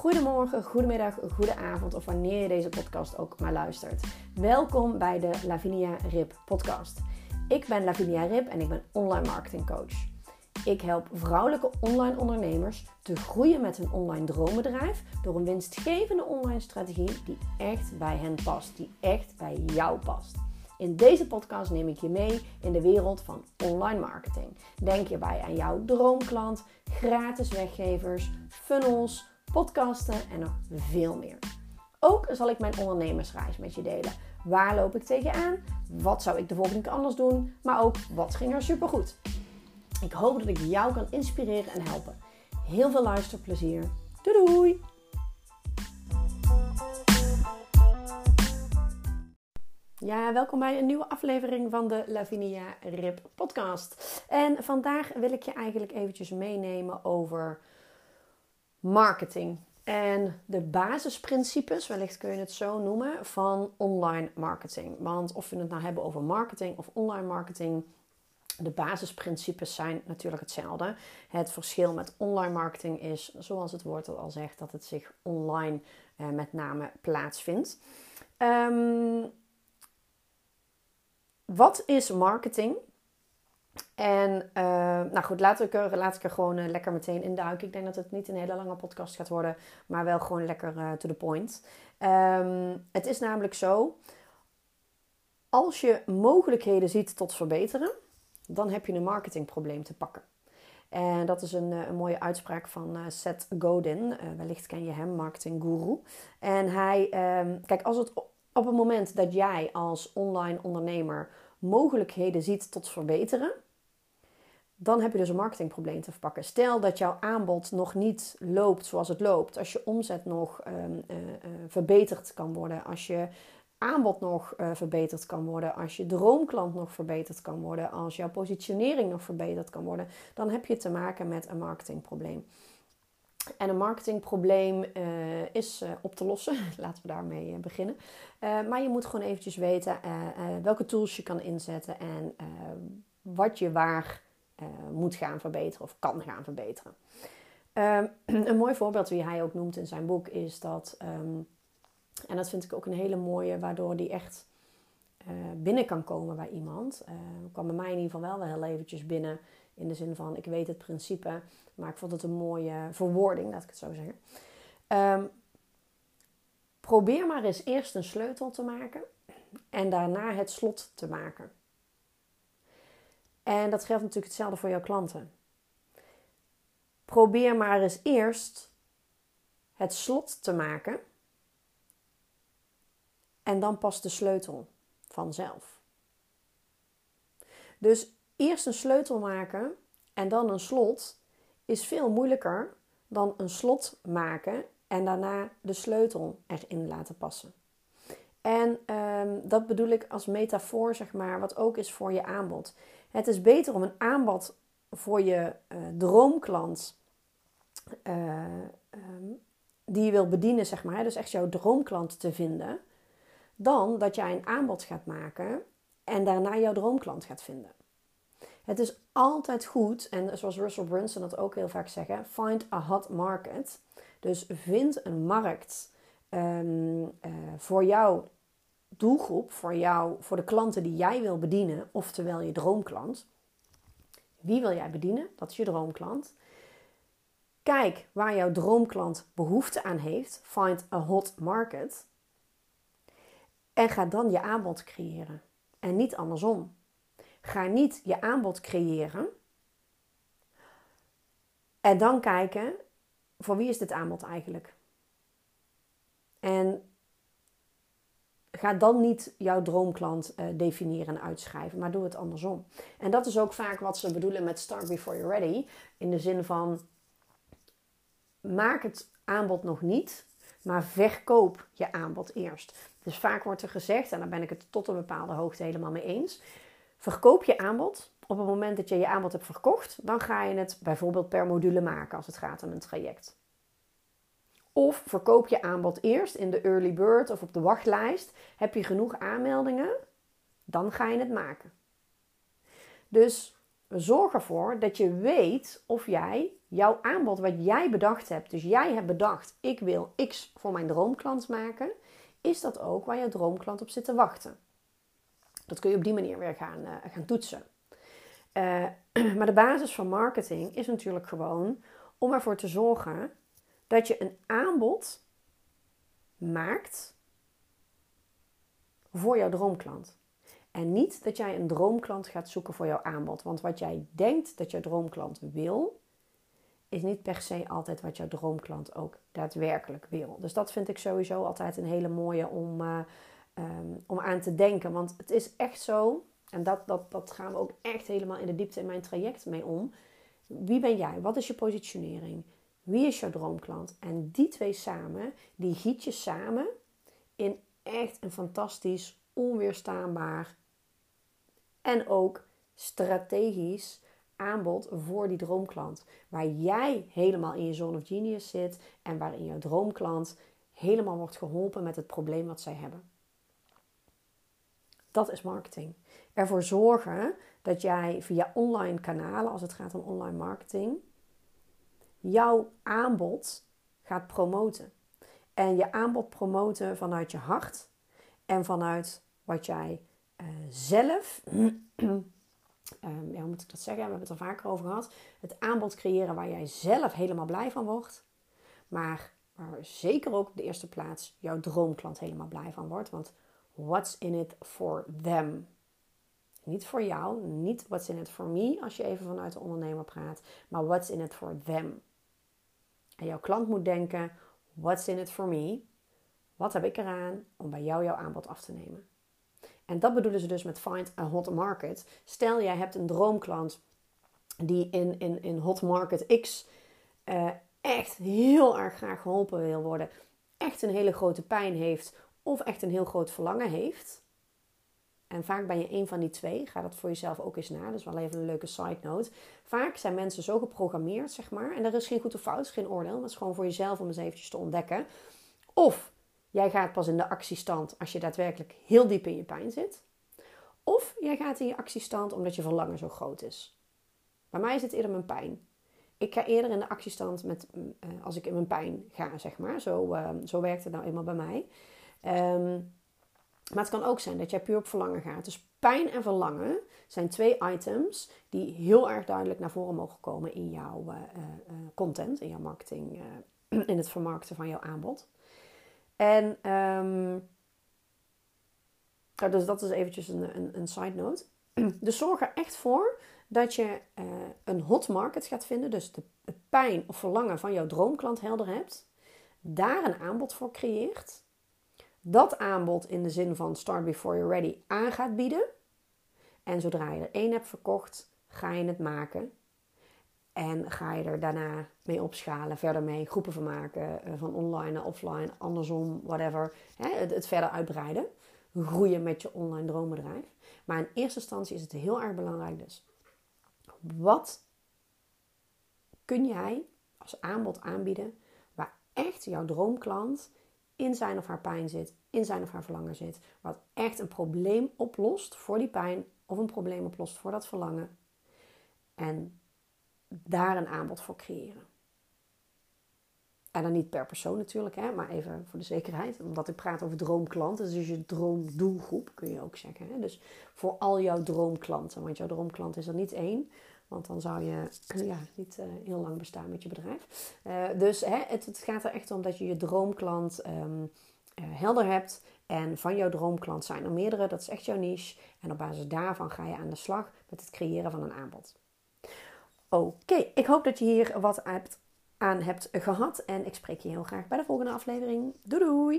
Goedemorgen, goedemiddag, goedenavond of wanneer je deze podcast ook maar luistert. Welkom bij de Lavinia Rip podcast. Ik ben Lavinia Rip en ik ben online marketing coach. Ik help vrouwelijke online ondernemers te groeien met hun online droombedrijf door een winstgevende online strategie die echt bij hen past, die echt bij jou past. In deze podcast neem ik je mee in de wereld van online marketing. Denk hierbij aan jouw droomklant, gratis weggevers, funnels, podcasten en nog veel meer. Ook zal ik mijn ondernemersreis met je delen. Waar loop ik tegenaan? Wat zou ik de volgende keer anders doen? Maar ook wat ging er supergoed? Ik hoop dat ik jou kan inspireren en helpen. Heel veel luisterplezier. Doei doei! Ja, welkom bij een nieuwe aflevering van de Lavinia Rip podcast. En vandaag wil ik je eigenlijk eventjes meenemen over marketing. En de basisprincipes, wellicht kun je het zo noemen, van online marketing. Want of we het nou hebben over marketing of online marketing, de basisprincipes zijn natuurlijk hetzelfde. Het verschil met online marketing is, zoals het woord al zegt, dat het zich online eh, met name plaatsvindt. Um, wat is marketing? En uh, nou goed, laat ik er, laat ik er gewoon uh, lekker meteen induiken. Ik denk dat het niet een hele lange podcast gaat worden, maar wel gewoon lekker uh, to the point. Um, het is namelijk zo, als je mogelijkheden ziet tot verbeteren, dan heb je een marketingprobleem te pakken. En dat is een, een mooie uitspraak van Seth Godin. wellicht ken je hem, marketing guru. En hij, um, kijk, als het op het moment dat jij als online ondernemer mogelijkheden ziet tot verbeteren, dan heb je dus een marketingprobleem te verpakken. Stel dat jouw aanbod nog niet loopt zoals het loopt, als je omzet nog um, uh, uh, verbeterd kan worden, als je aanbod nog uh, verbeterd kan worden, als je droomklant nog verbeterd kan worden, als jouw positionering nog verbeterd kan worden, dan heb je te maken met een marketingprobleem. En een marketingprobleem uh, is uh, op te lossen. Laten we daarmee uh, beginnen. maar je moet gewoon eventjes weten welke tools je kan inzetten en wat je waar moet gaan verbeteren of kan gaan verbeteren. Ehm, een mooi voorbeeld wie hij ook noemt in zijn boek is dat, um, en dat vind ik ook een hele mooie, waardoor die echt binnen kan komen bij iemand. kwam bij mij in ieder geval wel wel heel eventjes binnen in de zin van, ik weet het principe, maar ik vond het een mooie verwoording, laat ik het zo zeggen. Um, probeer maar eens eerst een sleutel te maken en daarna het slot te maken. En dat geldt natuurlijk hetzelfde voor jouw klanten. Probeer maar eens eerst het slot te maken en dan pas de sleutel vanzelf. Dus eerst een sleutel maken en dan een slot is veel moeilijker dan een slot maken en daarna de sleutel erin laten passen. En um, dat bedoel ik als metafoor, zeg maar, wat ook is voor je aanbod. Het is beter om een aanbod voor je uh, droomklant, uh, um, die je wil bedienen, zeg maar, dus echt jouw droomklant te vinden, dan dat jij een aanbod gaat maken en daarna jouw droomklant gaat vinden. Het is altijd goed, en zoals Russell Brunson dat ook heel vaak zeggen, find a hot market. Dus vind een markt um, uh, voor jouw doelgroep, voor, jou, voor de klanten die jij wil bedienen, oftewel je droomklant. Wie wil jij bedienen? Dat is je droomklant. Kijk waar jouw droomklant behoefte aan heeft. Find a hot market. En ga dan je aanbod creëren. En niet andersom. Ga niet je aanbod creëren. En dan kijken, voor wie is dit aanbod eigenlijk? En ga dan niet jouw droomklant uh, definiëren en uitschrijven, maar doe het andersom. En dat is ook vaak wat ze bedoelen met start before you're ready. In de zin van, maak het aanbod nog niet, maar verkoop je aanbod eerst. Dus vaak wordt er gezegd, en daar ben ik het tot een bepaalde hoogte helemaal mee eens Verkoop je aanbod. Op het moment dat je je aanbod hebt verkocht, dan ga je het bijvoorbeeld per module maken als het gaat om een traject. Of verkoop je aanbod eerst in de early bird of op de wachtlijst. Heb je genoeg aanmeldingen, dan ga je het maken. Dus zorg ervoor dat je weet of jij jouw aanbod wat jij bedacht hebt, dus jij hebt bedacht, ik wil X voor mijn droomklant maken, is dat ook waar je droomklant op zit te wachten. Dat kun je op die manier weer gaan, uh, gaan toetsen. Uh, maar de basis van marketing is natuurlijk gewoon om ervoor te zorgen dat je een aanbod maakt voor jouw droomklant. En niet dat jij een droomklant gaat zoeken voor jouw aanbod. Want wat jij denkt dat jouw droomklant wil, is niet per se altijd wat jouw droomklant ook daadwerkelijk wil. Dus dat vind ik sowieso altijd een hele mooie om, uh, um, om aan te denken. Want het is echt zo, en dat, dat, dat gaan we ook echt helemaal in de diepte in mijn traject mee om. Wie ben jij? Wat is je positionering? Wie is jouw droomklant? En die twee samen, die giet je samen in echt een fantastisch, onweerstaanbaar en ook strategisch aanbod voor die droomklant. Waar jij helemaal in je zone of genius zit en waarin jouw droomklant helemaal wordt geholpen met het probleem wat zij hebben. Dat is marketing. Ervoor zorgen dat jij via online kanalen, als het gaat om online marketing, jouw aanbod gaat promoten. En je aanbod promoten vanuit je hart en vanuit wat jij uh, zelf, um, ja, hoe moet ik dat zeggen? We hebben het er vaker over gehad. Het aanbod creëren waar jij zelf helemaal blij van wordt. Maar waar zeker ook op de eerste plaats jouw droomklant helemaal blij van wordt. Want what's in it for them? Niet voor jou, niet what's in it for me als je even vanuit de ondernemer praat, maar what's in it for them. En jouw klant moet denken: what's in it for me? Wat heb ik eraan om bij jou jouw aanbod af te nemen? En dat bedoelen ze dus met find a hot market. Stel jij hebt een droomklant die in, in, in hot market X uh, echt heel erg graag geholpen wil worden, echt een hele grote pijn heeft of echt een heel groot verlangen heeft. En vaak ben je een van die twee. Ga dat voor jezelf ook eens na. Is wel even een leuke side note. Vaak zijn mensen zo geprogrammeerd, zeg maar. En er is geen goed of fout, geen oordeel. Dat is gewoon voor jezelf om eens eventjes te ontdekken. Of jij gaat pas in de actiestand als je daadwerkelijk heel diep in je pijn zit. Of jij gaat in je actiestand omdat je verlangen zo groot is. Bij mij is het eerder mijn pijn. Ik ga eerder in de actiestand met, uh, als ik in mijn pijn ga, zeg maar. Zo, uh, zo werkt het nou eenmaal bij mij. Um, maar het kan ook zijn dat jij puur op verlangen gaat. Dus pijn en verlangen zijn twee items die heel erg duidelijk naar voren mogen komen in jouw uh, uh, content, in jouw marketing, in het vermarkten van jouw aanbod. En um, dus dat is eventjes een, een, een side note. Dus zorg er echt voor dat je een hot market gaat vinden. Dus de pijn of verlangen van jouw droomklant helder hebt. Daar een aanbod voor creëert dat aanbod in de zin van start before you're ready aan gaat bieden. En zodra je er één hebt verkocht, ga je het maken. En ga je er daarna mee opschalen, verder mee groepen van maken, eh, van online naar offline, andersom, whatever. Het, het verder uitbreiden, groeien met je online droombedrijf. Maar in eerste instantie is het heel erg belangrijk dus. Wat kun jij als aanbod aanbieden waar echt jouw droomklant in zijn of haar pijn zit, in zijn of haar verlangen zit. Wat echt een probleem oplost voor die pijn of een probleem oplost voor dat verlangen. En daar een aanbod voor creëren. En dan niet per persoon natuurlijk, hè, maar even voor de zekerheid. Omdat ik praat over droomklanten, dus je droomdoelgroep kun je ook zeggen. Hè. Dus voor al jouw droomklanten, want jouw droomklant is er niet één. Want dan zou je ja, niet uh, heel lang bestaan met je bedrijf. Uh, dus hè, het, gaat er echt om dat je je droomklant uh, helder hebt. En van jouw droomklant zijn er meerdere. Dat is echt jouw niche. En op basis daarvan ga je aan de slag met het creëren van een aanbod. Oké, ik hoop dat je hier wat aan hebt gehad. En ik spreek je heel graag bij de volgende aflevering. Doei doei!